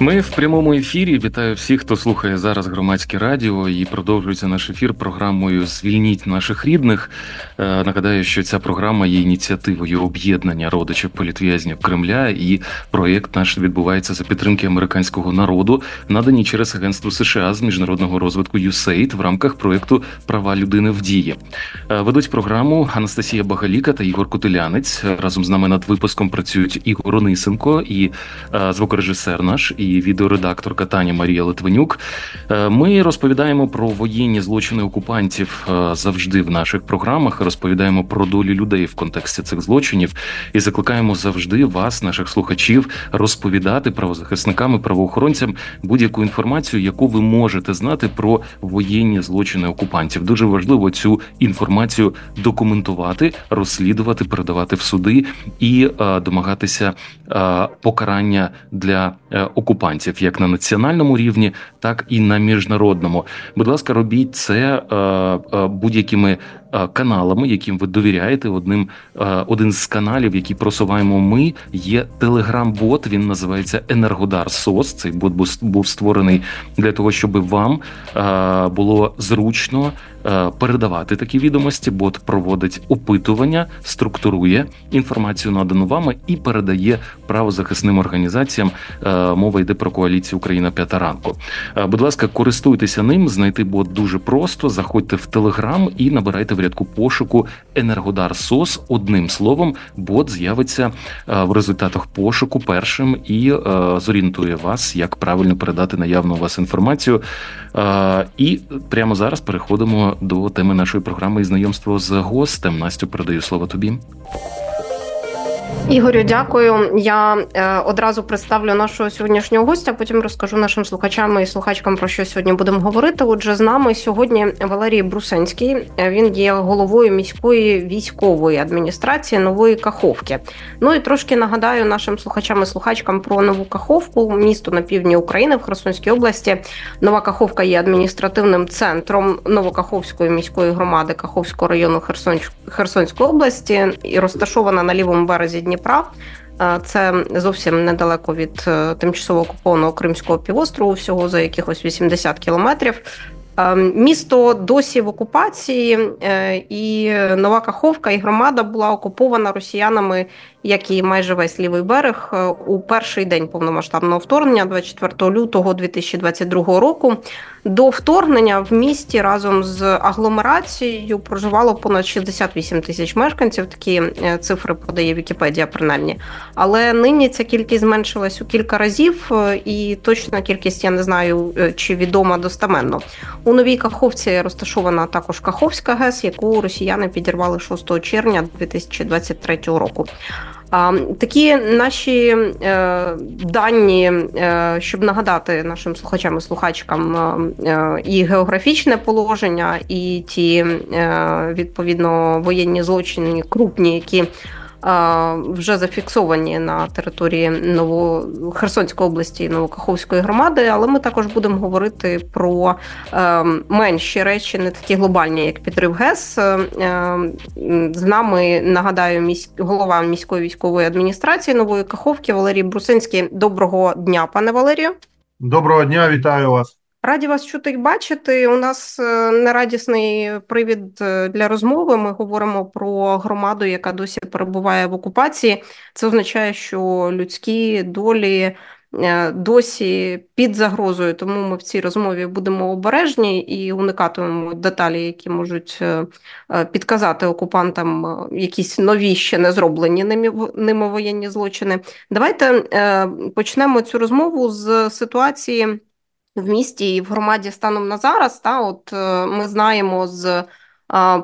Ми в прямому ефірі. Вітаю всіх, хто слухає зараз громадське радіо і продовжується наш ефір програмою Звільніть наших рідних. Е, нагадаю, що ця програма є ініціативою об'єднання родичів політв'язнів Кремля, і проєкт наш відбувається за підтримки американського народу, надані через Агентство США з міжнародного розвитку USAID в рамках проєкту Права людини в дії. Е, ведуть програму Анастасія Багаліка та Ігор Кутилянець. Разом з нами над випуском працюють Ігор Онисенко і е, звукорежисер наш і відеоредакторка Таня Марія Литвинюк. Е, ми розповідаємо про воєнні злочини окупантів е, завжди в наших програмах. Розповідаємо про долі людей в контексті цих злочинів і закликаємо завжди вас, наших слухачів, розповідати правозахисникам і правоохоронцям будь-яку інформацію, яку ви можете знати про воєнні злочини окупантів. Дуже важливо цю інформацію документувати, розслідувати, передавати в суди і е, домагатися покарання для окупантів окупантів як на національному рівні, так і на міжнародному. Будь ласка, робіть це е, е, будь-якими каналами, яким ви довіряєте. Одним е, один з каналів, які просуваємо ми, є телеграм-бот. Він називається Енергодар Сос. Цей бот був створений для того, щоб вам е, було зручно передавати такі відомості. Бот проводить опитування, структурує інформацію, надану вами, і передає правозахисним організаціям. Мова йде про коаліцію Україна п'ята ранку. Будь ласка, користуйтеся ним. Знайти бот дуже просто. Заходьте в телеграм і набирайте в рядку пошуку Енергодар СОС. Одним словом, бот з'явиться е, в результатах пошуку першим і е, зорієнтує вас, як правильно передати наявну у вас інформацію. Е, і прямо зараз переходимо до теми нашої програми і знайомство з гостем. Настю передаю слово тобі. Ігорю, дякую. Я е, одразу представлю нашого сьогоднішнього гостя. Потім розкажу нашим слухачам і слухачкам про що сьогодні будемо говорити. Отже, з нами сьогодні Валерій Брусенський. Він є головою міської військової адміністрації нової Каховки. Ну і трошки нагадаю нашим слухачам і слухачкам про нову Каховку, місто на півдні України в Херсонській області. Нова Каховка є адміністративним центром Новокаховської міської громади Каховського району Херсонської області і розташована на лівому березі Дніпра. Дніпра. Е, це зовсім недалеко від е, тимчасово окупованого Кримського півострову, всього за якихось 80 кілометрів. Е, місто досі в окупації, і Нова Каховка і громада була окупована росіянами як і майже весь лівий берег, е, у перший день повномасштабного вторгнення, 24 лютого 2022 року. До вторгнення в місті разом з агломерацією проживало понад 68 тисяч мешканців. Такі е, цифри подає Вікіпедія, принаймні. Але нині ця кількість зменшилась у кілька разів, е, і точна кількість я не знаю, чи відома достеменно. У новій Каховці розташована також Каховська ГЕС, яку росіяни підірвали 6 червня 2023 року. Такі наші е, дані, е, щоб нагадати нашим слухачам і слухачкам е, і географічне положення, і ті відповідно воєнні злочини крупні, які вже зафіксовані на території Ново... Херсонської області Новокаховської громади, але ми також будемо говорити про ем, менші речі, не такі глобальні, як підрив ГЕС. Ем, з нами нагадаю, місь... голова міської військової адміністрації Нової Каховки Валерій Брусинський. Доброго дня, пане Валерію. Доброго дня, вітаю вас. Раді вас чути і бачити. У нас е, нерадісний привід е, для розмови. Ми говоримо про громаду, яка досі перебуває в окупації. Це означає, що людські долі е, досі під загрозою. Тому ми в цій розмові будемо обережні і уникатимемо деталі, які можуть підказати окупантам якісь нові ще не зроблені ними воєнні злочини. Давайте почнемо цю розмову з ситуації в місті і в громаді станом на зараз. Та от е, ми знаємо з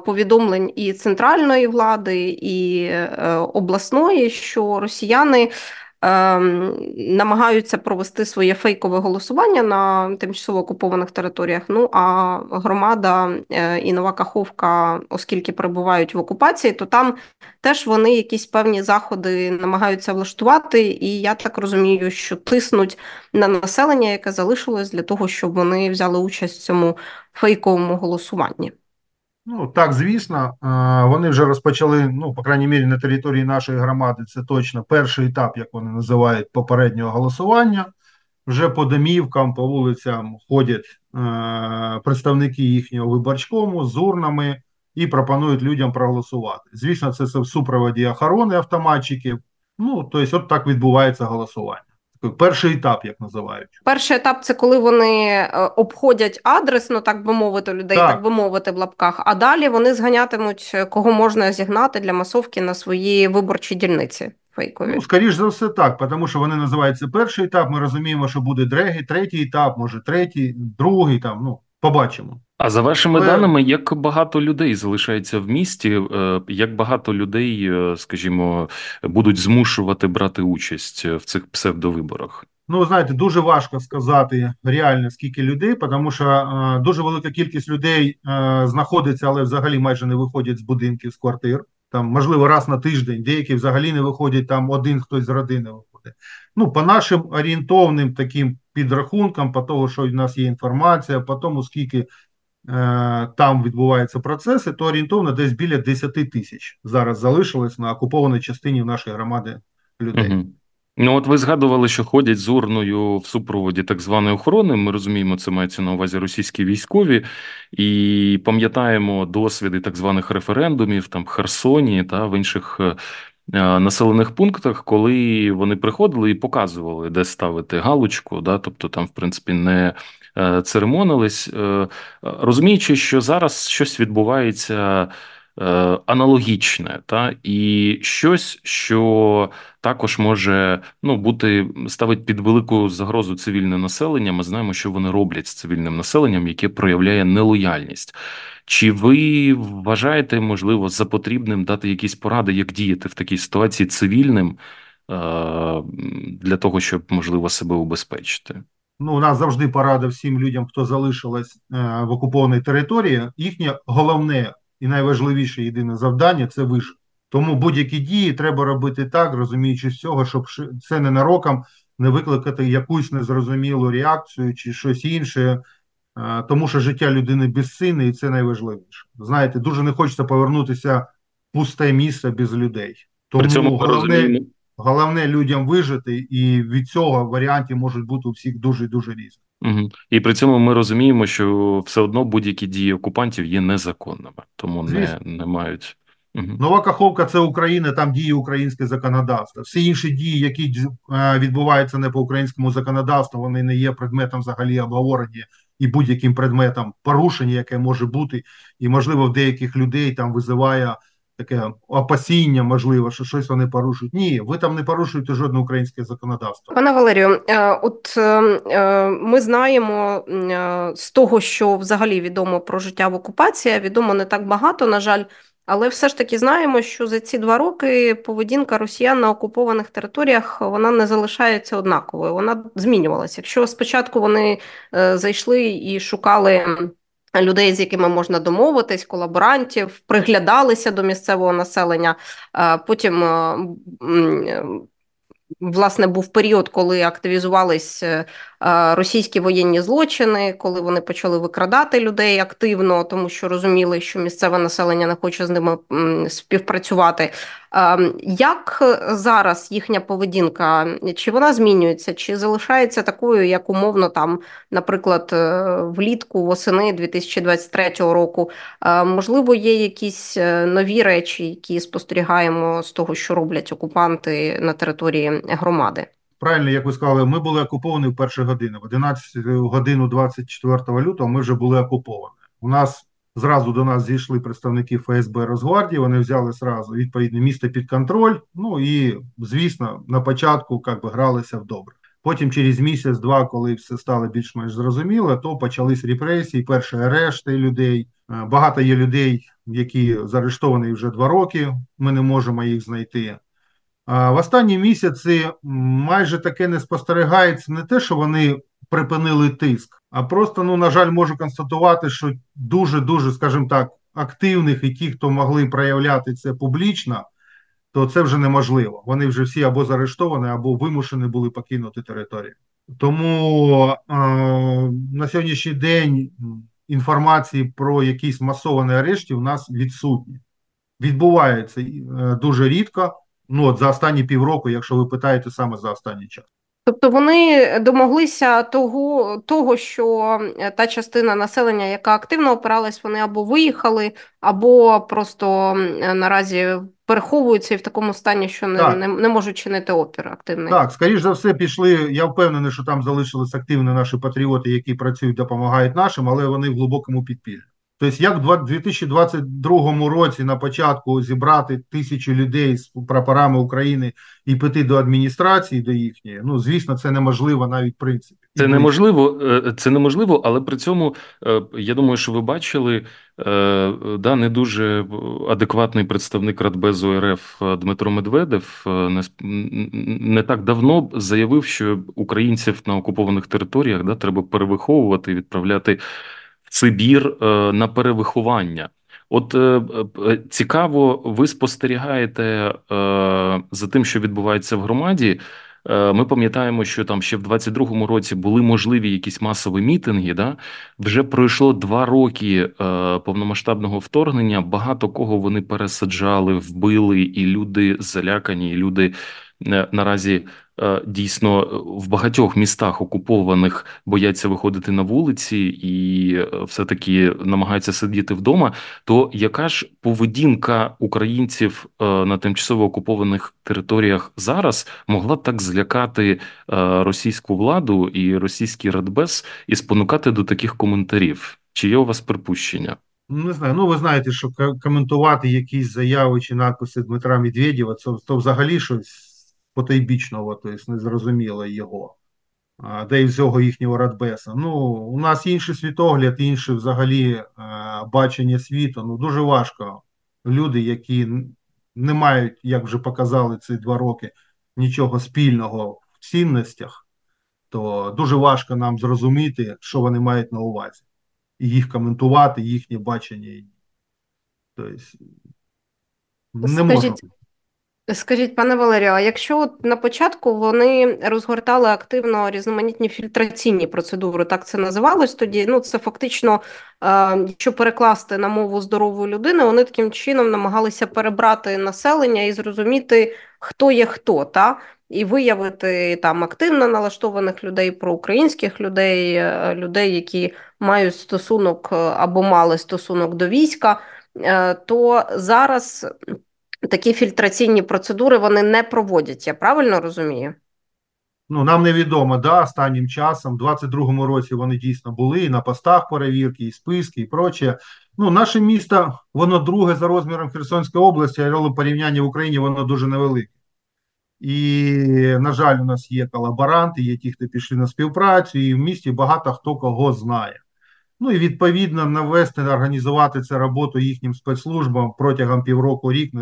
повідомлень і центральної влади, і е, обласної, що росіяни. Ем, намагаються провести своє фейкове голосування на тимчасово окупованих територіях. Ну а громада е, і нова Каховка, оскільки перебувають в окупації, то там теж вони якісь певні заходи намагаються влаштувати. І я так розумію, що тиснуть на населення, яке залишилось для того, щоб вони взяли участь в цьому фейковому голосуванні. Ну так, звісно, вони вже розпочали. Ну, по крайній мірі, на території нашої громади це точно перший етап, як вони називають попереднього голосування. Вже по домівкам, по вулицям ходять е, представники їхнього виборчкому з урнами і пропонують людям проголосувати. Звісно, це все в супроводі охорони автоматчиків. Ну тобто, от так відбувається голосування. Перший етап, як називають. Перший етап це коли вони е, обходять адресно, так би мовити, людей, так. так би мовити, в лапках. А далі вони зганятимуть, е, кого можна зігнати для масовки на свої виборчі дільниці. Фейкові. Ну, скоріш за все, так, тому що вони називаються перший етап. Ми розуміємо, що буде дреги, третій етап, може третій, другий там. Ну побачимо. А за вашими Але... даними, як багато людей залишається в місті, е, як багато людей, е, скажімо, будуть змушувати брати участь в цих псевдовиборах? Ну, знаєте, дуже важко сказати реально скільки людей, тому що е, дуже велика кількість людей е, знаходиться, але взагалі майже не виходять з будинків з квартир. Там, можливо, раз на тиждень, деякі взагалі не виходять, там один хтось з родини виходить. Ну, по нашим орієнтовним таким підрахункам, по того, що в нас є інформація, по тому, скільки Е, там відбуваються процеси, то орієнтовно десь біля 10 тисяч зараз залишилось на окупованій частині нашої громади людей. Угу. Ну, от ви згадували, що ходять з урною в супроводі так званої охорони. Ми розуміємо, це мається на увазі російські військові, і пам'ятаємо досвіди так званих референдумів там в Херсоні та в інших е, населених пунктах, коли вони приходили і показували, де ставити галочку, да, тобто там, в принципі, не Е, церемонились, е, розуміючи, що зараз щось відбувається е, аналогічне, та і щось, що також може ну бути ставить під велику загрозу цивільне населення. Ми знаємо, що вони роблять з цивільним населенням, яке проявляє нелояльність. Чи ви вважаєте, можливо, за потрібним дати якісь поради, як діяти в такій ситуації цивільним для того, щоб можливо себе убезпечити? ну, у нас завжди порада всім людям, хто залишилась е, в окупованій території. Їхнє головне і найважливіше єдине завдання це вижити. Тому будь-які дії треба робити так, розуміючи з цього, щоб це ненароком не викликати якусь незрозумілу реакцію чи щось інше, е, тому що життя людини безцінне і це найважливіше. Знаєте, дуже не хочеться повернутися в пусте місце без людей. Тому При цьому головне. Головне людям вижити, і від цього варіантів можуть бути у всіх дуже дуже різні. Угу. І при цьому ми розуміємо, що все одно будь-які дії окупантів є незаконними, тому не не мають. Угу. Нова Каховка це Україна, там діє українське законодавство. Всі інші дії, які е, відбуваються не по українському законодавству, вони не є предметом взагалі обговорення і будь-яким предметом порушення, яке може бути, і можливо в деяких людей там визиває таке опасіння, можливо, що щось вони порушують. Ні, ви там не порушуєте жодне українське законодавство. Пане Валерію, е, от е, е, ми знаємо з того, що взагалі відомо про життя в окупації, відомо не так багато, на жаль. Але все ж таки знаємо, що за ці два роки поведінка росіян на окупованих територіях вона не залишається однаковою. Вона змінювалася. Якщо спочатку вони зайшли і шукали людей, з якими можна домовитись, колаборантів, приглядалися до місцевого населення. Потім власне був період, коли активізувались е, російські воєнні злочини, коли вони почали викрадати людей активно, тому що розуміли, що місцеве населення не хоче з ними співпрацювати. Як зараз їхня поведінка? Чи вона змінюється, чи залишається такою, як умовно там, наприклад, е, влітку восени 2023 року? Можливо, є якісь е, нові речі, які спостерігаємо з того, що роблять окупанти на території громади? Правильно, як ви сказали, ми були окуповані в перші години. В 11 годину 24 лютого ми вже були окуповані. У нас Зразу до нас зійшли представники ФСБ Росгвардії, вони взяли зразу відповідне місто під контроль. Ну і звісно, на початку як би, гралися в добре. Потім, через місяць-два, коли все стало більш-менш зрозуміло, то почались репресії, перші арешти людей. Е, багато є людей, які заарештовані вже два роки. Ми не можемо їх знайти. В останні місяці майже таке не спостерігається не те, що вони припинили тиск. А просто, ну, на жаль, можу констатувати, що дуже-дуже, скажімо так, активних і ті, хто могли проявляти це публічно, то це вже неможливо. Вони вже всі або заарештовані, або вимушені були покинути територію. Тому е, на сьогоднішній день інформації про якісь масовані арешти у нас відсутні. Відбувається е, дуже рідко. Ну от за останні півроку, якщо ви питаєте саме за останній час. Тобто вони домоглися того, того, що е, та частина населення, яка активно опиралась, вони або виїхали, або просто наразі переховуються і в такому стані, що не не, не можуть чинити опір активний. Так, скоріш за все, пішли. Я впевнений, що там залишились активні наші патріоти, які працюють, допомагають нашим, але вони в глибокому підпіллі. Тобто, як в 2022 році на початку зібрати тисячу людей з прапорами України і піти до адміністрації, до їхньої, ну звісно, це неможливо навіть в принципі. Це неможливо, е, це неможливо, але при цьому е, я думаю, що ви бачили е, да, не дуже адекватний представник Радбезу РФ Дмитро Медведев не так давно заявив, що українців на окупованих територіях да, треба перевиховувати відправляти. Сибір е, на перевиховання. От е, е, цікаво, ви спостерігаєте за тим, що відбувається в громаді. Ми пам'ятаємо, що там ще в 22-му році були можливі якісь масові мітинги. Да? Вже пройшло два роки повномасштабного вторгнення. Багато кого вони пересаджали, вбили, і люди залякані, і люди наразі дійсно в багатьох містах окупованих бояться виходити на вулиці і е, все таки намагаються сидіти вдома. То яка ж поведінка українців е, на тимчасово окупованих територіях зараз могла так злякати російську владу і російський радбез і спонукати до таких коментарів? Чи є у вас припущення? Не знаю, ну ви знаєте, що коментувати якісь заяви чи надписи Дмитра Медведєва, це то взагалі щось потайбічного, тобто незрозуміло його, де і всього їхнього радбеса. Ну, у нас інший світогляд, інше взагалі е, бачення світу. Ну, дуже важко. Люди, які не мають, як вже показали ці два роки, нічого спільного в цінностях, то дуже важко нам зрозуміти, що вони мають на увазі, і їх коментувати, їхнє бачення. Тобто, не можна. Скажіть, пане Валерію, а якщо от на початку вони розгортали активно різноманітні фільтраційні процедури, так це називалось тоді. Ну це фактично, якщо перекласти на мову здорової людини, вони таким чином намагалися перебрати населення і зрозуміти, хто є хто, та і виявити там активно налаштованих людей, проукраїнських людей, е, людей, які мають стосунок е, або мали стосунок до війська, е, то зараз такі фільтраційні процедури вони не проводять. Я правильно розумію? Ну, нам невідомо, да, останнім часом, в 22-му році вони дійсно були і на постах перевірки, і списки, і проче. Ну, наше місто, воно друге за розміром Херсонської області, але порівняння в Україні воно дуже невелике. І, на жаль, у нас є колаборанти, є ті, хто пішли на співпрацю, і в місті багато хто кого знає. Ну і відповідно навести, організувати цю роботу їхнім спецслужбам протягом півроку рік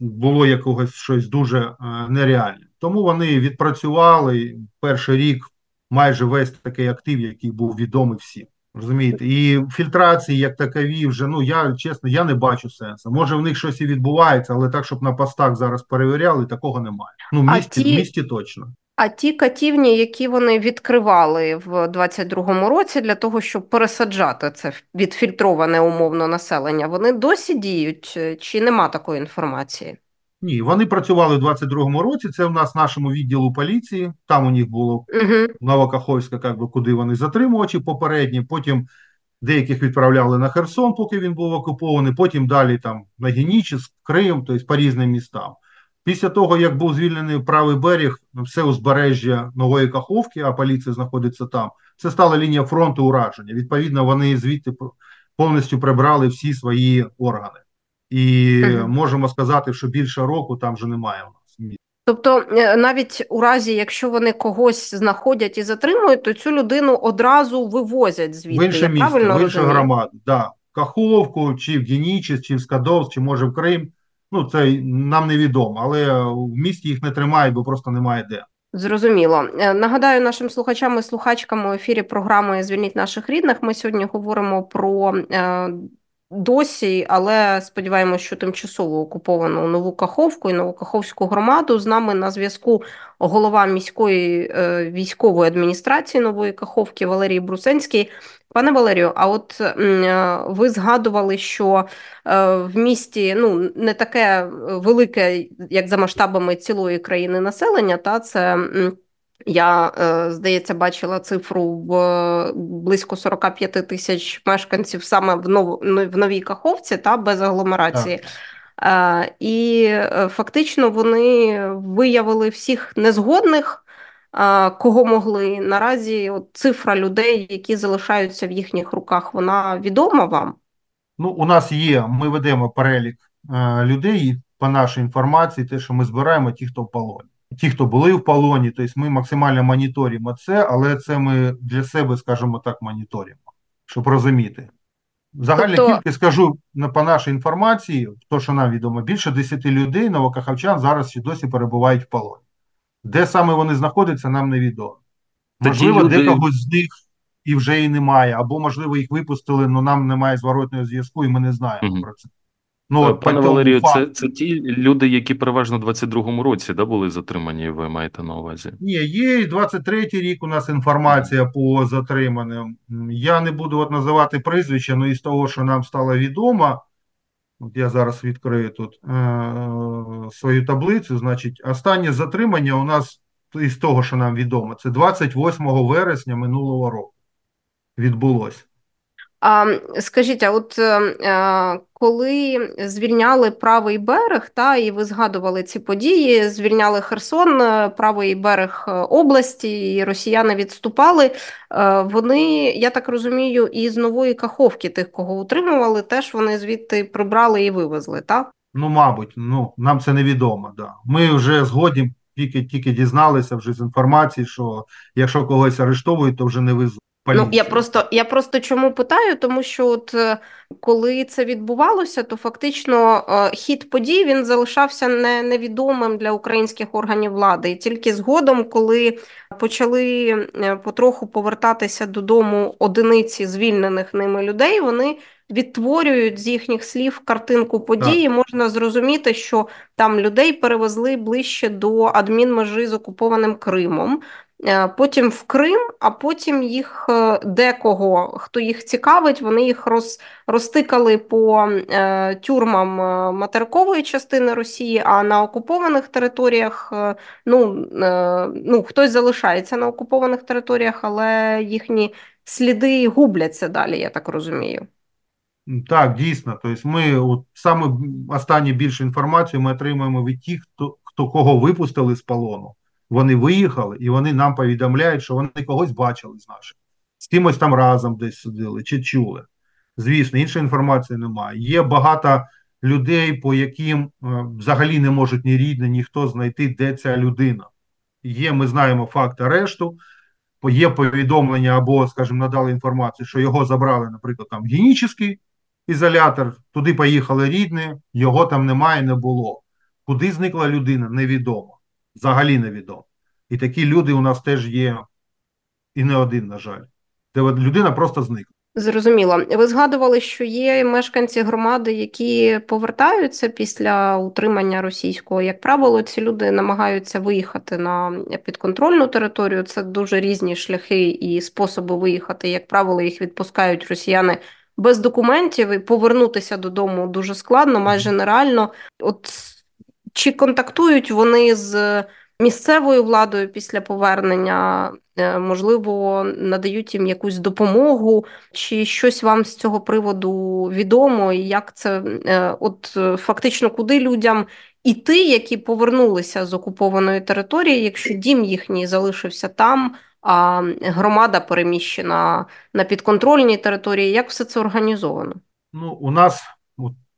було якогось щось дуже е, нереальне. Тому вони відпрацювали перший рік майже весь такий актив, який був відомий всім. Розумієте, і фільтрації, як такові, вже ну я чесно, я не бачу сенсу. Може в них щось і відбувається, але так, щоб на постах зараз перевіряли, такого немає. Ну в місті, ті... в місті точно. А ті катівні, які вони відкривали в 22-му році для того, щоб пересаджати це відфільтроване умовно населення, вони досі діють чи нема такої інформації? Ні, вони працювали в 22-му році. Це в нас в нашому відділу поліції. Там у них було угу. Новокаховська, як би куди вони затримувачі попередні. Потім деяких відправляли на Херсон, поки він був окупований. Потім далі там на Генічіс, Крим, тобто по різним містам. Після того, як був звільнений правий берег, все узбережжя Нової Каховки, а поліція знаходиться там, це стала лінія фронту ураження. Відповідно, вони звідти повністю прибрали всі свої органи. І угу. можемо сказати, що більше року там вже немає у нас. Тобто, е, навіть у разі, якщо вони когось знаходять і затримують, то цю людину одразу вивозять звідти. В інше місце, в іншу громаду. Да. Каховку, чи в Генічіс, чи в Скадовськ, чи може в Крим. Ну, це нам невідомо, але в місті їх не тримають, бо просто немає де. Зрозуміло. Е, нагадаю нашим слухачам і слухачкам у ефірі програми Звільніть наших рідних. Ми сьогодні говоримо про е, досі, але сподіваємося, що тимчасово окуповану нову Каховку і нову Каховську громаду. З нами на зв'язку голова міської е, військової адміністрації нової Каховки Валерій Брусенський. Пане Валерію, а от е, ви згадували, що е, в місті ну не таке велике, як за масштабами цілої країни населення, та це. Я, е, здається, бачила цифру в близько 45 тисяч мешканців саме в нов, ну, в новій Каховці та без агломерації. Так. Е, і е, фактично вони виявили всіх незгодних, кого могли. Наразі от цифра людей, які залишаються в їхніх руках, вона відома вам? Ну, у нас є, ми ведемо перелік людей по нашій інформації, те, що ми збираємо, ті, хто в полоні ті, хто були в полоні, тобто ми максимально моніторимо це, але це ми для себе, скажімо так, моніторимо, щоб розуміти. Загальна тобто... кількість скажу по нашій інформації, то що нам відомо, більше 10 людей новокахавчан зараз ще досі перебувають в полоні. Де саме вони знаходяться, нам невідомо. Можливо, люди... декого з них і вже і немає, або, можливо, їх випустили, але нам немає зворотного зв'язку, і ми не знаємо угу. про це. Ну, Пане Валерію, це це ті люди, які переважно в 22-му році да, були затримані, ви маєте на увазі? Ні, є і 23-й рік у нас інформація по затриманим. Я не буду от називати прізвища, але із того, що нам стало відомо, от я зараз відкрию тут е- свою таблицю. Значить, останнє затримання у нас із того, що нам відомо, це 28 вересня минулого року відбулося. А скажіть, а от е, коли звільняли правий берег, та і ви згадували ці події, звільняли Херсон, е, правий берег е, області, і росіяни відступали. Вони, я так розумію, із нової каховки тих, кого утримували, теж вони звідти прибрали і вивезли, так? Ну, мабуть, ну нам це невідомо. Да. Ми вже згодні тільки тільки дізналися вже з інформації, що якщо когось арештовують, то вже не везуть. Ну, я просто я просто чому питаю, тому що от е, коли це відбувалося, то фактично е, хід подій він залишався не, невідомим для українських органів влади. І тільки згодом, коли почали е, потроху повертатися додому одиниці звільнених ними людей, вони відтворюють з їхніх слів картинку події. Так. Можна зрозуміти, що там людей перевезли ближче до адмінмежі з окупованим Кримом. Е, потім в Крим, а потім їх е, декого, хто їх цікавить, вони їх роз, розтикали по е, тюрмам материкової частини Росії, а на окупованих територіях ну, ну, хтось залишається на окупованих територіях, але їхні сліди губляться далі, я так розумію. Так, дійсно. Тобто ми от саме останню більшу інформацію ми отримуємо від тих, хто, хто кого випустили з полону. Вони виїхали і вони нам повідомляють, що вони когось бачили з наших, з кимось там разом десь сидили чи чули. Звісно, іншої інформації немає. Є багато людей, по яким е, взагалі не можуть ні рідні, ніхто знайти, де ця людина. Є, ми знаємо факт арешту, є повідомлення або, скажімо, надали інформацію, що його забрали, наприклад, там в гінічний ізолятор, туди поїхали рідні, його там немає, не було. Куди зникла людина, невідомо взагалі невідомо. І такі люди у нас теж є, і не один, на жаль, де людина просто зникла. Зрозуміло. Ви згадували, що є мешканці громади, які повертаються після утримання російського. Як правило, ці люди намагаються виїхати на підконтрольну територію. Це дуже різні шляхи і способи виїхати. Як правило, їх відпускають росіяни без документів і повернутися додому дуже складно, майже нереально. От чи контактують вони з місцевою владою після повернення? Е, можливо, надають їм якусь допомогу, чи щось вам з цього приводу відомо, і як це е, от фактично куди людям іти, які повернулися з окупованої території, якщо дім їхній залишився там, а громада переміщена на підконтрольній території? Як все це організовано? Ну, у нас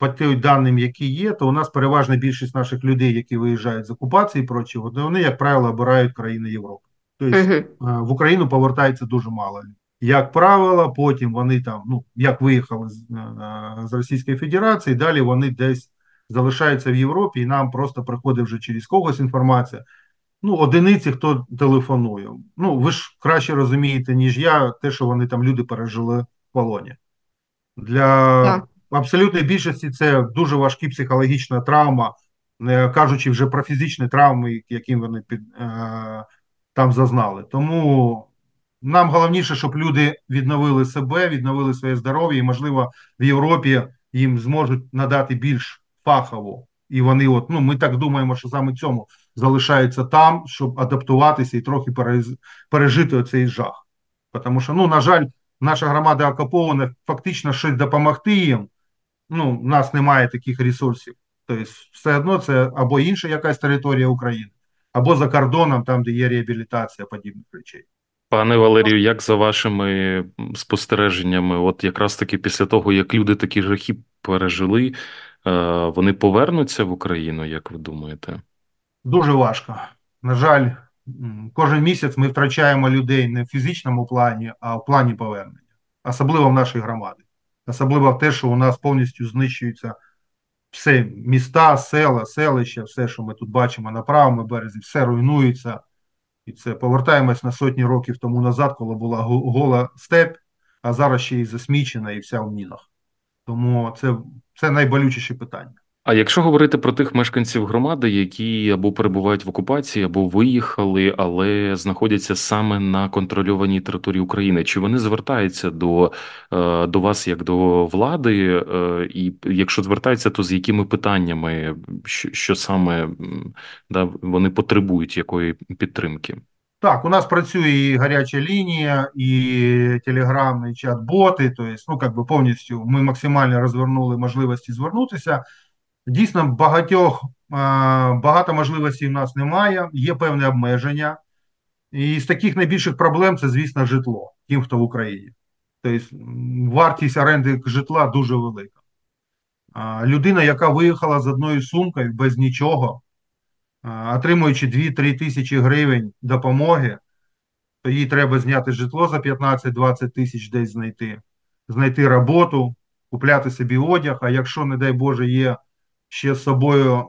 по тим даним, які є, то у нас переважна більшість наших людей, які виїжджають з окупації, і прочі, вони, як правило, обирають країни Європи. Тобто в Україну повертається дуже мало. Як правило, потім вони там, ну як виїхали з, е, з Російської Федерації, далі вони десь залишаються в Європі, і нам просто приходить вже через когось інформація. Ну, одиниці, хто телефонує. Ну, ви ж краще розумієте, ніж я, те, що вони там люди пережили в полоні. Для yeah в абсолютній більшості це дуже важкі психологічна травма, не кажучи вже про фізичні травми, яким вони під, е, там зазнали. Тому нам головніше, щоб люди відновили себе, відновили своє здоров'я, і, можливо, в Європі їм зможуть надати більш фахово. І вони, от ну ми так думаємо, що саме цьому залишаються там, щоб адаптуватися і трохи пережити оцей жах. Тому що, ну, на жаль, наша громада окупована, фактично щось допомогти їм. Ну, у нас немає таких ресурсів. Тобто, все одно це або інша якась територія України, або за кордоном, там, де є реабілітація подібних речей. Пане Валерію, як за вашими спостереженнями, от якраз таки після того, як люди такі жахи пережили, е, вони повернуться в Україну, як ви думаєте? Дуже важко. На жаль, кожен місяць ми втрачаємо людей не в фізичному плані, а в плані повернення, особливо в нашій громаді. Особливо те, що у нас повністю знищуються все міста, села, селища, все, що ми тут бачимо на правому березі, все руйнується. І це повертаємось на сотні років тому назад, коли була гола степ, а зараз ще й засмічена і вся в мінах. Тому це, це найболючіше питання. А якщо говорити про тих мешканців громади, які або перебувають в окупації, або виїхали, але знаходяться саме на контрольованій території України, чи вони звертаються до е, до вас як до влади? Е, і якщо звертаються, то з якими питаннями, що, що саме да, вони потребують якої підтримки? Так, у нас працює і гаряча лінія, і телеграмні чат-боти. Тобто, ну як би повністю ми максимально розвернули можливості звернутися. Дійсно, багатьох багато можливостей в нас немає, є певне обмеження. І з таких найбільших проблем це, звісно, житло, тим, хто в Україні. Тобто вартість оренди житла дуже велика. Людина, яка виїхала з одною сумкою без нічого, отримуючи 2-3 тисячі гривень допомоги, то їй треба зняти житло за 15-20 тисяч десь знайти, знайти роботу, купляти собі одяг. А якщо, не дай Боже, є ще з собою,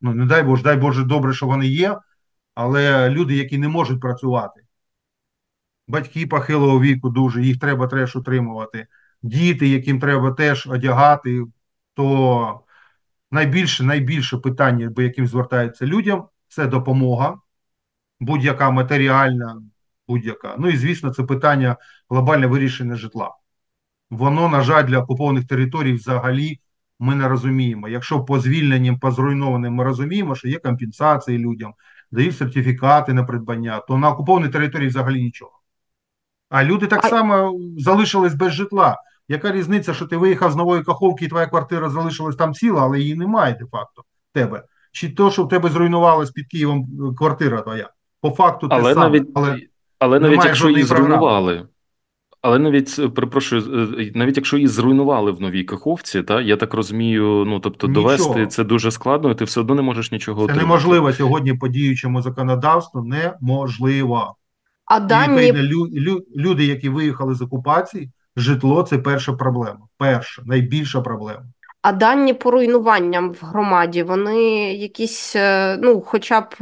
ну не дай Боже, дай Боже, добре, що вони є, але люди, які не можуть працювати, батьки похилого віку, дуже їх треба теж утримувати, діти, яким треба теж одягати, то найбільше найбільше питання, по яким звертаються людям, це допомога, будь-яка матеріальна, будь-яка. Ну і звісно, це питання глобальне вирішення житла. Воно, на жаль, для окупованих територій взагалі ми не розуміємо. Якщо по звільненням, по зруйнованим ми розуміємо, що є компенсації людям, дають сертифікати на придбання, то на окупованій території взагалі нічого. А люди так само залишились без житла. Яка різниця, що ти виїхав з нової каховки, і твоя квартира залишилась там ціла, але її немає де-факто тебе? Чи то, що в тебе зруйнувалась під Києвом е, квартира твоя? По факту те але саме. Навіть, але але навіть якщо її зруйнували, але навіть е, перепрошую, е, навіть якщо її зруйнували в новій каховці, та я так розумію, ну тобто нічого. довести це дуже складно, і ти все одно не можеш нічого це отримати. неможливо сьогодні по діючому законодавству. Неможливо. А дані... лю, лю, люди, які виїхали з окупації, житло це перша проблема. Перша найбільша проблема. А дані по руйнуванням в громаді, вони якісь, е, ну, хоча б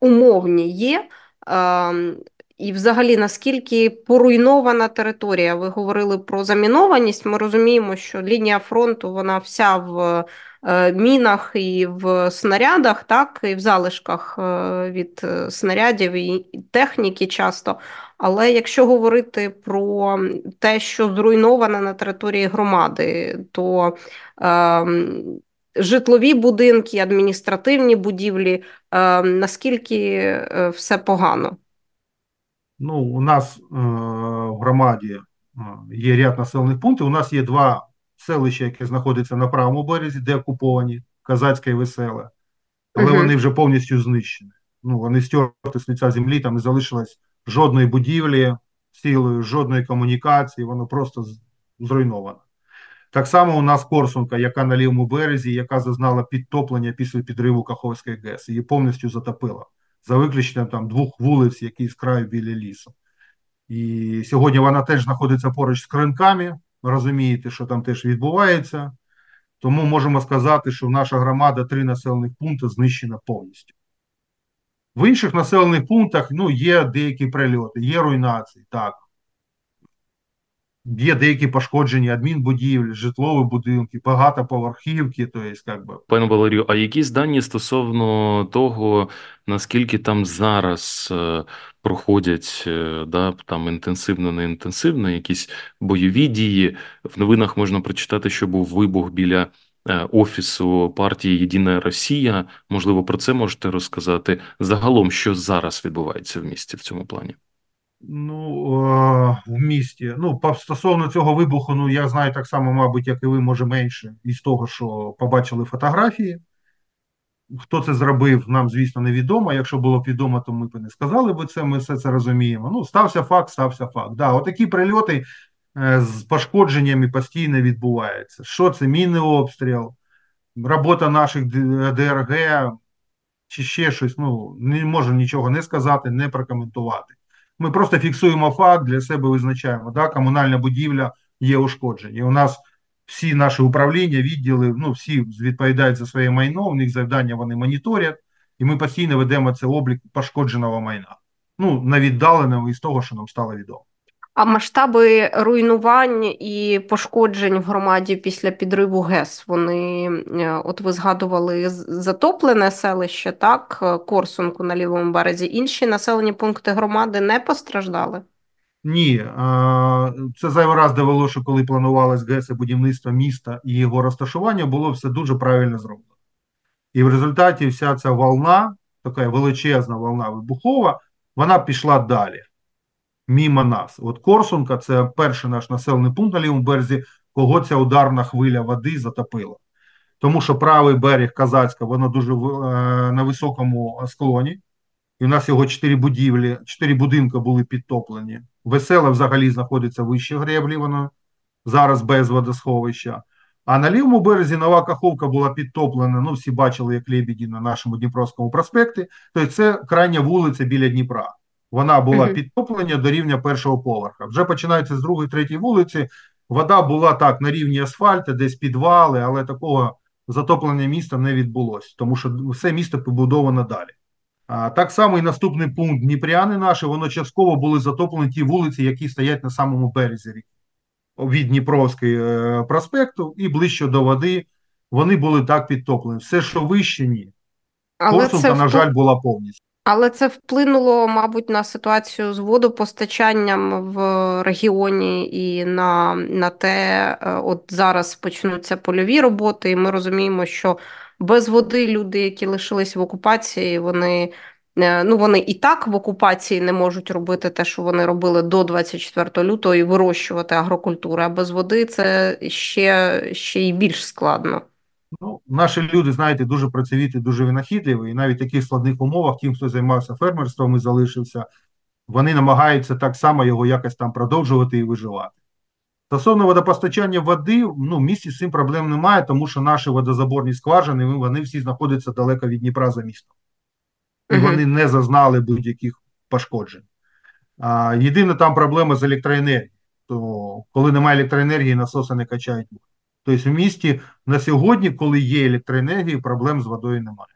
умовні є. Ем, і, взагалі, наскільки поруйнована територія? Ви говорили про замінованість. Ми розуміємо, що лінія фронту вона вся в е, мінах і в снарядах, так, і в залишках е, від е, снарядів і техніки часто. Але якщо говорити про те, що зруйноване на території громади, то е, житлові будинки, адміністративні будівлі, е, наскільки все погано? Ну, у нас е, в громаді е, є ряд населених пунктів. У нас є два селища, які знаходяться на правому березі, де окуповані, Казацьке і Веселе, але угу. вони вже повністю знищені. Ну, Вони стерті з лиця землі, там не залишилось жодної будівлі цілої, жодної комунікації, воно просто зруйновано. Так само у нас Корсунка, яка на лівому березі, яка зазнала підтоплення після підриву Каховської ГЕС, її повністю затопила за виключенням там двох вулиць, які з краю біля лісу. І сьогодні вона теж знаходиться поруч з кринками. Розумієте, що там теж відбувається. Тому можемо сказати, що наша громада три населених пункти знищена повністю. В інших населених пунктах ну, є деякі прильоти, є руйнації, так. Є деякі пошкоджені адмінбудівлі, житлові будинки, багатоповерхівки. То як би. Пане Валерію, а якісь дані стосовно того, наскільки там зараз е, проходять е, да, там інтенсивно, не інтенсивно, якісь бойові дії? В новинах можна прочитати, що був вибух біля е, офісу партії Єдина Росія. Можливо, про це можете розказати загалом, що зараз відбувається в місті в цьому плані. Ну, е, в місті. Ну, стосовно цього вибуху, ну я знаю так само, мабуть, як і ви, може менше, із того, що побачили фотографії. Хто це зробив, нам, звісно, невідомо. Якщо було б відомо, то ми б не сказали б це, ми все це розуміємо. Ну, стався факт, стався факт. Да, отакі прильоти е, з пошкодженнями постійно відбуваються. Що це? Мінний обстріл, робота наших ДРГ чи ще щось. Ну, не можу нічого не сказати, не прокоментувати. Ми просто фіксуємо факт, для себе визначаємо. Да, комунальна будівля є ушкодження. І у нас всі наші управління, відділи, ну всі відповідають за своє майно, у них завдання вони моніторять, і ми постійно ведемо це облік пошкодженого майна. Ну, на віддаленому із того, що нам стало відомо. А масштаби руйнувань і пошкоджень в громаді після підриву ГЕС, вони, е, от ви згадували затоплене селище, так, е, Корсунку на лівому березі. Інші населені пункти громади не постраждали? Ні, це зайвий раз довело, що коли планувалось ГЕС і будівництво міста і його розташування, було все дуже правильно зроблено. І в результаті вся ця волна, така величезна волна вибухова, вона пішла далі, мімо нас. От Корсунка це перший наш населений пункт на лівому березі, кого ця ударна хвиля води затопила. Тому що правий берег Казацька, воно дуже е, на високому склоні. І у нас його чотири будівлі, чотири будинки були підтоплені. Веселе взагалі знаходиться вище греблі, воно зараз без водосховища. А на лівому березі нова Каховка була підтоплена. Ну, всі бачили, як лебіді на нашому Дніпровському проспекті. Тобто це крайня вулиця біля Дніпра. Вона була підтоплення до рівня першого поверха. Вже починається з другої, третьої вулиці. Вода була так на рівні асфальту, десь підвали, але такого затоплення міста не відбулося, тому що все місто побудовано далі. А, так само і наступний пункт Дніпряни наші, воно частково були затоплені ті вулиці, які стоять на самому березі. Від Дніпровської е, проспекту і ближче до води, вони були так підтоплені. Все, що вище, ні. Але Корсунка, це, на жаль, була повністю. Але це вплинуло, мабуть, на ситуацію з водопостачанням в регіоні і на, на те, е, от зараз почнуться польові роботи, і ми розуміємо, що без води люди, які лишились в окупації, вони. е, Ну, вони і так в окупації не можуть робити те, що вони робили до 24 лютого, і вирощувати агрокультури. А без води це ще, ще й більш складно. Ну, наші люди, знаєте, дуже працьовіті, дуже винахідливі, і навіть в таких складних умовах, тим, хто займався фермерством і залишився, вони намагаються так само його якось там продовжувати і виживати. Стосовно водопостачання води, ну, в місті з цим проблем немає, тому що наші водозаборні скважини, вони всі знаходяться далеко від Дніпра за містом. І вони не зазнали будь-яких пошкоджень. А, єдина там проблема з електроенергією. То коли немає електроенергії, насоси не качають воду. Тобто в місті на сьогодні, коли є електроенергія, проблем з водою немає.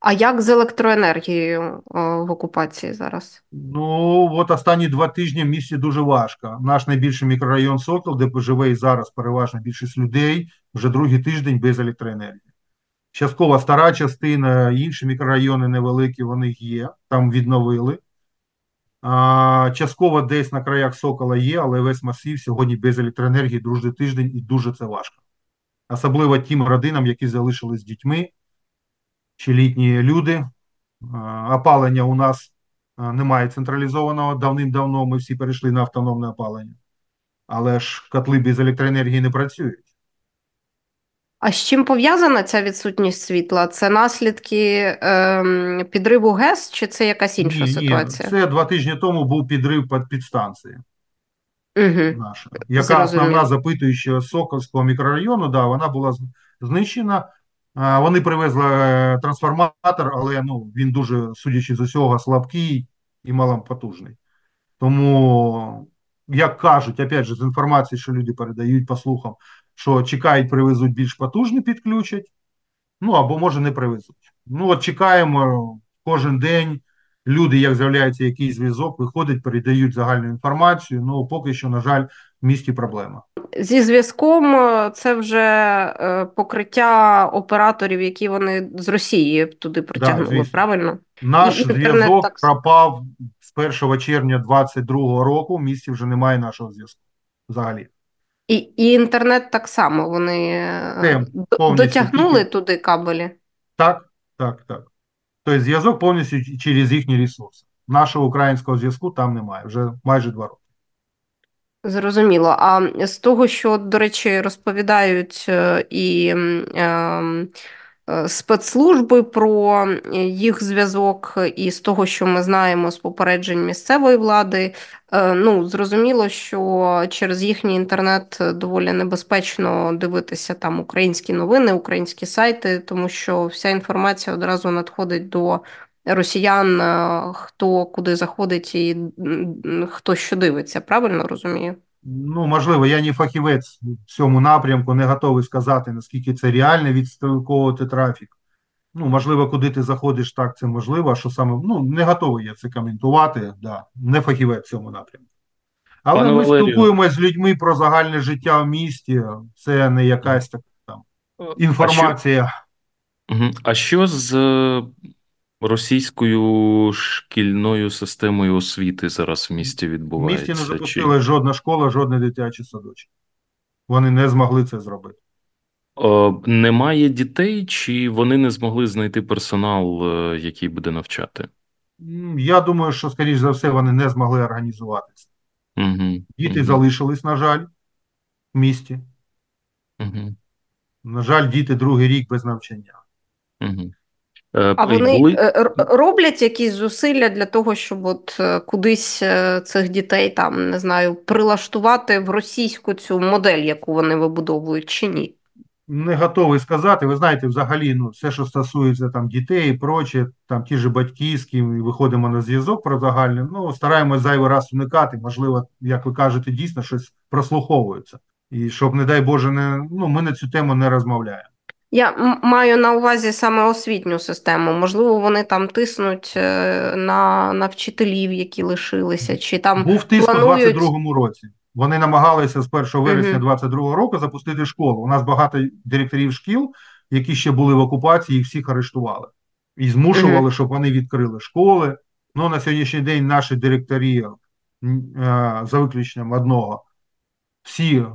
А як з електроенергією е, в окупації зараз? Ну, от останні два тижні в місті дуже важко. Наш найбільший мікрорайон Сокіл, де живе і зараз переважна більшість людей, вже другий тиждень без електроенергії. Частково стара частина, інші мікрорайони невеликі, вони є, там відновили. А, частково десь на краях Сокола є, але весь масив сьогодні без електроенергії другий тиждень і дуже це важко. Особливо тим родинам, які залишились з дітьми, чи літні люди. Опалення у нас немає централізованого давним-давно. Ми всі перейшли на автономне опалення. Але ж котли без електроенергії не працюють. А з чим пов'язана ця відсутність світла? Це наслідки ем, підриву ГЕС, чи це якась інша ні, ні, ситуація? це два тижні тому був підрив під підстанції. Угу. наша, яка Зрозуміло. основна запитуюча Сокольського мікрорайону, да, вона була знищена. Вони привезли е, трансформатор, але ну, він дуже, судячи з усього, слабкий і малопотужний. Тому, як кажуть, опять же, з інформації, що люди передають по слухам, що чекають, привезуть більш потужний, підключать, ну або може не привезуть. Ну, от чекаємо кожен день. Люди, як з'являється якийсь зв'язок, виходять, передають загальну інформацію. Ну, поки що, на жаль, в місті проблема. Зі зв'язком е, це вже е, покриття операторів, які вони з Росії туди притягнули, звісно. правильно? Наш зв'язок так- пропав з 1 червня 2022 року. В місті вже немає нашого зв'язку взагалі. І, і інтернет так само вони е, повністю дотягнули туди кабелі. Так, так, так. Тобто зв'язок повністю через їхні ресурси. Нашого українського зв'язку там немає вже майже два роки. Зрозуміло. А з того, що, до речі, розповідають е, і е, спецслужби про їх зв'язок, і з того, що ми знаємо з попереджень місцевої влади, е, ну зрозуміло, що через їхній інтернет доволі небезпечно дивитися там українські новини, українські сайти, тому що вся інформація одразу надходить до. Росіян, е, хто куди заходить і хто що дивиться, правильно розумію? Ну, можливо, я не фахівець в цьому напрямку, не готовий сказати, наскільки це реально відстроковувати трафік. Ну, можливо, куди ти заходиш, так це можливо, а що саме, ну, не готовий я це коментувати, да, не фахівець в цьому напрямку. Але Пане ми Валерію. спілкуємося з людьми про загальне життя в місті, це не якась така там інформація. Мгм. А що з російською шкільною системою освіти зараз в місті В місті не Чи- жодна школа, жодний дитячий садочок. Вони не змогли це зробити. Е, Немає дітей, чи вони не змогли знайти персонал, е, який буде навчати? Я думаю, що, скоріш за все, вони не змогли організуватися. Угу. Діти залишились, на жаль, в місті. Угу. На жаль, діти другий рік без навчання. Угу. А вони були... е, роблять якісь зусилля для того, щоб от е, кудись е, цих дітей там не знаю прилаштувати в російську цю модель, яку вони вибудовують, чи ні? Не готовий сказати. Ви знаєте, взагалі, ну, все, що стосується там дітей і проче, там ті ж батьки, з ким виходимо на зв'язок про загальне, ну, стараємось зайвий раз уникати. Можливо, як ви кажете, дійсно щось прослуховується. І щоб, не дай Боже, не, ну, ми на цю тему не розмовляємо. Я маю на увазі саме освітню систему. Можливо, вони там тиснуть е, на, на вчителів, які лишилися, чи там Був тиск планують- у 22-му році. Вони намагалися з 1 вересня Мгм. 22-го року запустити школу. У нас багато директорів шкіл, які ще були в окупації, їх всіх арештували. І змушували, щоб вони відкрили школи. Ну, на сьогоднішній день наші директорі, е, за виключенням одного, всі е,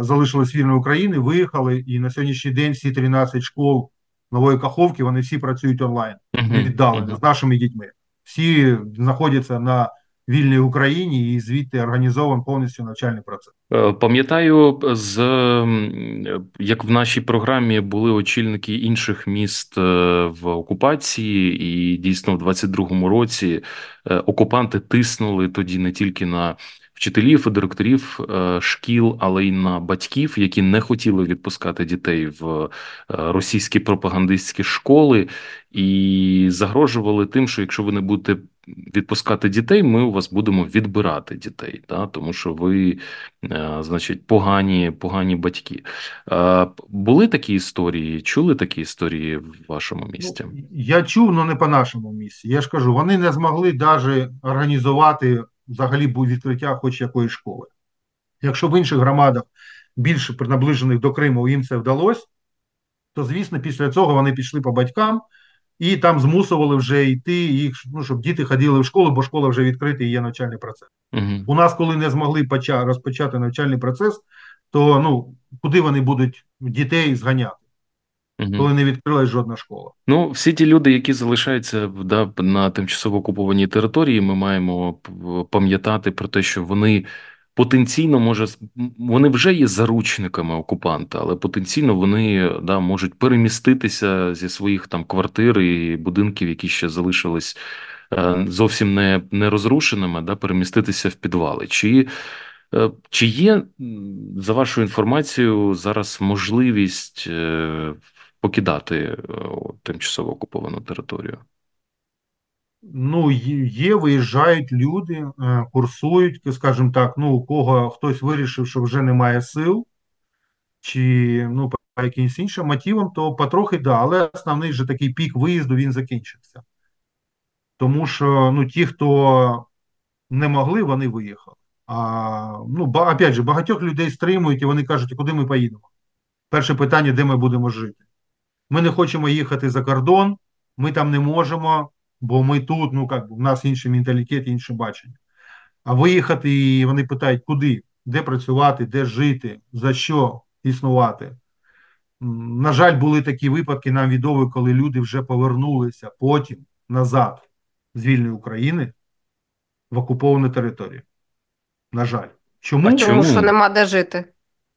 залишились вільної України, виїхали, і на сьогоднішній день всі 13 школ нової Каховки, вони всі працюють онлайн віддалено з нашими дітьми. Всі знаходяться на вільній Україні і звідти організований повністю навчальний процес. Е, Пам'ятаю, з як в нашій програмі були очільники інших міст е, в окупації, і дійсно в 22-му році е, окупанти тиснули тоді не тільки на вчителів і директорів е, шкіл, але й на батьків, які не хотіли відпускати дітей в е, російські пропагандистські школи, і загрожували тим, що якщо ви не будете відпускати дітей, ми у вас будемо відбирати дітей, да? тому що ви Е, значить, погані, погані батьки. Були такі історії, чули такі історії в вашому місті? Ну, я чув, але не по нашому місці. Я ж кажу, вони не змогли навіть організувати взагалі бу- відкриття хоч якоїсь школи. Якщо в інших громадах, більш наближених до Криму, їм це вдалося, то звісно, після цього вони пішли по батькам і там змусували вже йти їх, ну, щоб діти ходили в школу, бо школа вже відкрита і є навчальний процес. Угу. У нас, коли не змогли поча- розпочати навчальний процес, то ну куди вони будуть дітей зганяти, коли не відкрилась жодна школа? Ну, всі ті люди, які залишаються да, на тимчасово окупованій території, ми маємо пам'ятати про те, що вони потенційно може вони вже є заручниками окупанта, але потенційно вони да, можуть переміститися зі своїх там квартир і будинків, які ще залишились е, зовсім не, не розрушеними, да, переміститися в підвали. Чи, е, чи є, за вашою інформацією, зараз можливість е, покидати е, тимчасово окуповану територію? Ну, є, виїжджають люди, е, курсують, скажімо так, ну, у кого хтось вирішив, що вже немає сил, чи ну, по якимось іншим мотивам, то потрохи да, але основний вже такий пік виїзду він закінчився. Тому що ну, ті, хто не могли, вони виїхали. А, ну, ба, опять же, багатьох людей стримують і вони кажуть, куди ми поїдемо? Перше питання, де ми будемо жити. Ми не хочемо їхати за кордон, ми там не можемо, бо ми тут, ну як, у нас інший менталітет, інше бачення. А виїхати, і вони питають, куди, де працювати, де жити, за що існувати. На жаль, були такі випадки, нам відомі, коли люди вже повернулися потім назад з вільної України в окуповану територію. На жаль. Чому? А Тому чому? що нема де жити.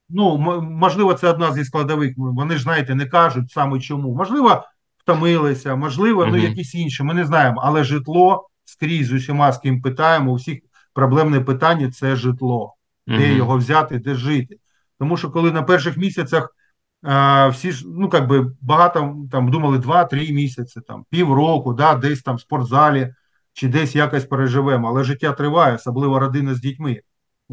Ну, можливо, це одна зі складових. Вони ж, знаєте, не кажуть саме чому. Можливо, втомилися, можливо, ну якісь інші. Ми не знаємо. Але житло скрізь з усіма, з ким питаємо, у всіх проблемне питання це житло. Де Мгм. його взяти, де жити. Тому що коли на перших місяцях а, всі ж, ну як би багато там думали 2-3 місяці, там півроку, да, десь там в спортзалі чи десь якось переживемо. Але життя триває, особливо родина з дітьми.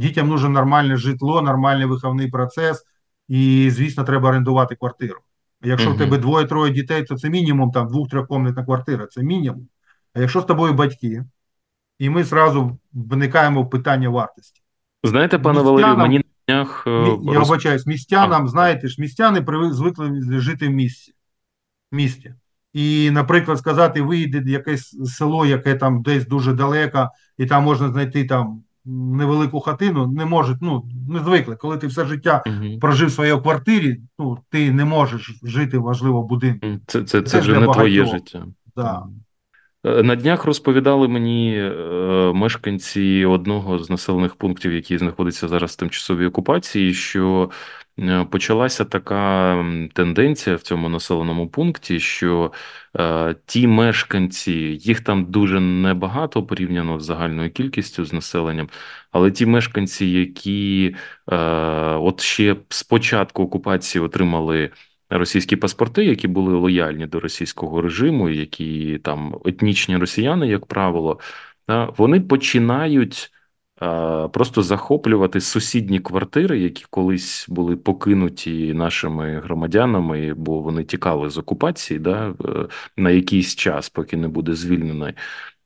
Дітям нужно нормальне житло, нормальний виховний процес, і, звісно, треба орендувати квартиру. Якщо Мгм. в тебе двоє-троє дітей, то це мінімум там двох-трьохкомнатна квартира, це мінімум. А якщо з тобою батьки, і ми зразу виникаємо в питання вартості. Знаєте, пане Валерію, мені на днях е, Я вибачаюсь, містянам, знаєте ж, містяни звикли жити в місті. в місті. І, наприклад, сказати, вийде якесь село, яке там десь дуже далеко, і там можна знайти там невелику хатину, не можуть, ну, не звикли. Коли ти все життя угу. прожив в своїй квартирі, ну, ти не можеш жити, важливо, в будинку. Це, це, це Це вже не не твоє життя. Да. Е, На днях розповідали мені е, мешканці одного з населених пунктів, який знаходиться зараз в тимчасовій окупації, що почалася така тенденція в цьому населеному пункті, що е, ті мешканці, їх там дуже небагато порівняно з загальною кількістю з населенням, але ті мешканці, які е, от ще з початку окупації отримали російські паспорти, які були лояльні до російського режиму, які там етнічні росіяни, як правило, вони починають е, просто захоплювати сусідні квартири, які колись були покинуті нашими громадянами, бо вони тікали з окупації да, е, на якийсь час, поки не буде звільнений,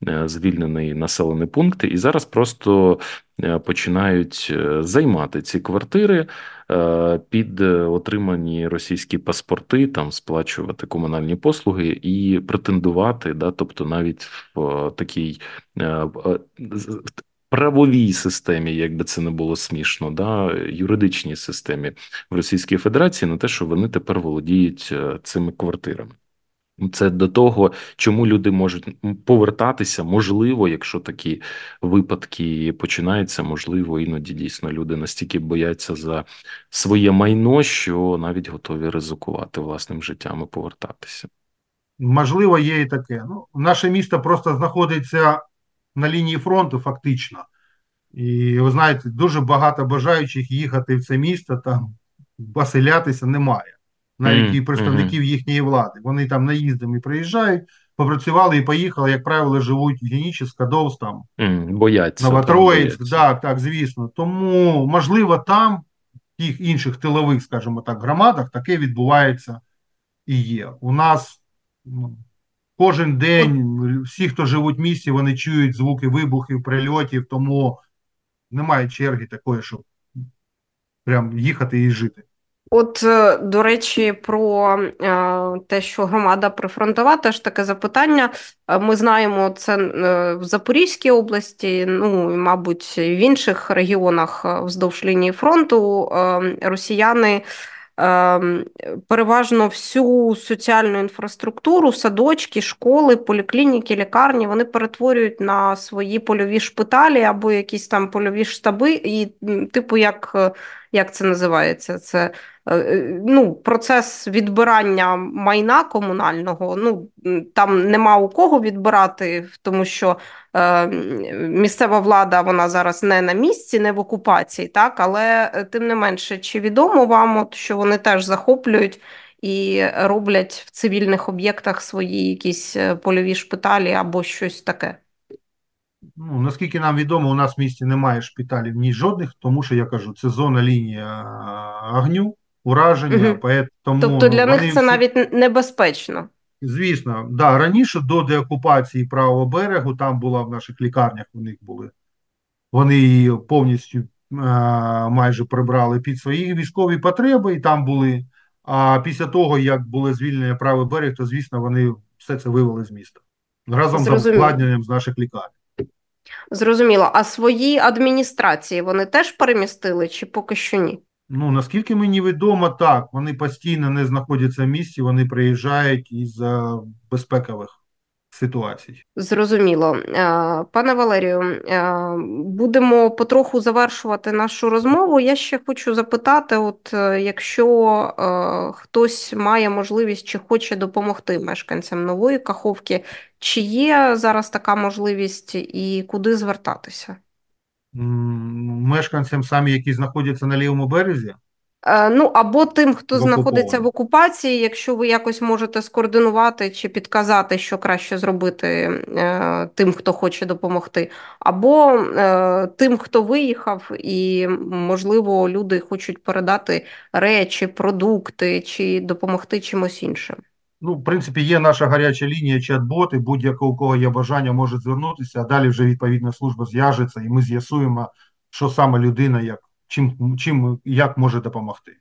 е, звільнений населений пункт, і зараз просто е, починають займати ці квартири під отримані російські паспорти, там сплачувати комунальні послуги і претендувати, да, тобто навіть в такій правовій системі, як би це не було смішно, да, юридичній системі в Російській Федерації на те, що вони тепер володіють е, цими квартирами. Це до того, чому люди можуть повертатися, можливо, якщо такі випадки починаються, можливо, іноді дійсно люди настільки бояться за своє майно, що навіть готові ризикувати власним життям і повертатися. Можливо, є і таке. Ну, наше місто просто знаходиться на лінії фронту, фактично. І ви знаєте, дуже багато бажаючих їхати в це місто, там поселятися немає. Навіть Мгм, і представників їхньої влади. Вони там наїздами приїжджають, попрацювали і поїхали, як правило, живуть в Генічі, Скадовськ, там, М, Бояться. Новотроїцьк, бояться. так, так, звісно. Тому, можливо, там, в тих інших тилових, скажімо так, громадах таке відбувається і є. У нас ну, кожен день всі, хто живуть в місті, вони чують звуки вибухів, прильотів, тому немає черги такої, щоб прям їхати і жити. От, е, до речі, про е, те, що громада прифронтова, теж таке запитання. Е, Ми знаємо це в Запорізькій області, ну і, мабуть, в інших регіонах вздовж лінії фронту росіяни переважно всю соціальну інфраструктуру, садочки, школи, поліклініки, лікарні вони перетворюють на свої польові шпиталі або якісь там польові штаби, і типу як. Як це називається? Це е, е, ну, процес відбирання майна комунального. Ну там нема у кого відбирати, тому що е, місцева влада вона зараз не на місці, не в окупації, так але е, тим не менше, чи відомо вам, от, що вони теж захоплюють і роблять в цивільних об'єктах свої якісь польові шпиталі або щось таке? Ну, наскільки нам відомо, у нас в місті немає шпиталів ні жодних, тому що я кажу, це зона лінія огню, ураження, Мгм. поет- тому Тобто для ну, них це всі- навіть небезпечно. Звісно, да, раніше до деокупації правого берегу, там була в наших лікарнях, у них були Вони її повністю майже прибрали під свої військові потреби, і там були. А після того, як були звільнені правий берег, то звісно вони все це вивели з міста разом Зрозуміло. з обладнанням з наших лікарень. Зрозуміло. А свої адміністрації вони теж перемістили чи поки що ні? Ну наскільки мені відомо, так вони постійно не знаходяться в місті, вони приїжджають із безпекових ситуацій. Зрозуміло, е, пане Валерію, е, будемо потроху завершувати нашу розмову. Я ще хочу запитати: от е, якщо хтось має можливість чи хоче допомогти мешканцям нової каховки, чи є зараз така можливість і куди звертатися? Мешканцям самі, які знаходяться на лівому березі. Е, ну або тим, хто знаходиться в окупації, якщо ви якось можете скоординувати чи підказати, що краще зробити е, тим, хто хоче допомогти, або е, тим, хто виїхав, і можливо люди хочуть передати речі, продукти чи допомогти чимось іншим. Ну, в принципі, є наша гаряча лінія, чат-бот, і будь-якого у кого є бажання, може звернутися. а Далі вже відповідна служба зв'яжеться, і ми з'ясуємо, що саме людина як чим чим як може допомогти.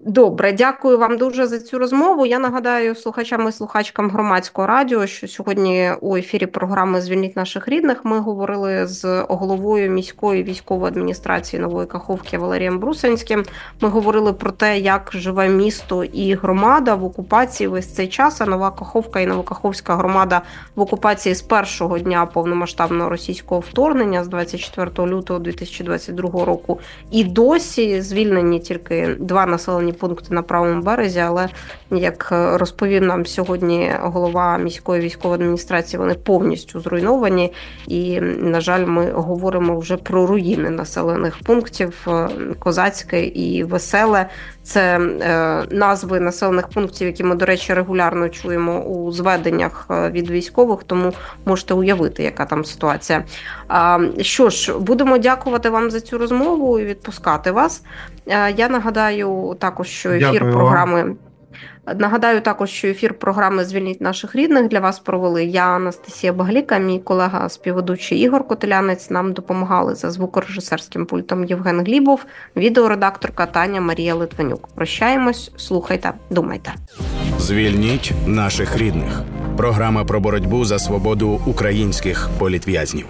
Добре, дякую вам дуже за цю розмову. Я нагадаю слухачам і слухачкам громадського радіо, що сьогодні у ефірі програми Звільніть наших рідних ми говорили з головою міської військової адміністрації нової Каховки Валерієм Брусанським. Ми говорили про те, як живе місто і громада в окупації весь цей час. А нова Каховка і Новокаховська громада в окупації з першого дня повномасштабного російського вторгнення з 24 лютого 2022 року. І досі звільнені тільки два населені пункти на правому березі, але як розповів нам сьогодні голова міської військової адміністрації, вони повністю зруйновані. І, на жаль, ми говоримо вже про руїни населених пунктів Козацьке і Веселе. Це е, назви населених пунктів, які ми, до речі, регулярно чуємо у зведеннях е, від військових, тому можете уявити, яка там ситуація. Що ж, будемо дякувати вам за цю розмову і відпускати вас. Е, я нагадаю також, що ефір Дякую програми. Вам. Нагадаю також, що ефір програми Звільніть наших рідних для вас провели я, Анастасія Багліка, мій колега співведучий Ігор Котелянець. Нам допомагали за звукорежисерським пультом Євген Глібов, відеоредакторка Таня Марія Литвинюк. Прощаємось, слухайте, думайте. Звільніть наших рідних. Програма про боротьбу за свободу українських політв'язнів.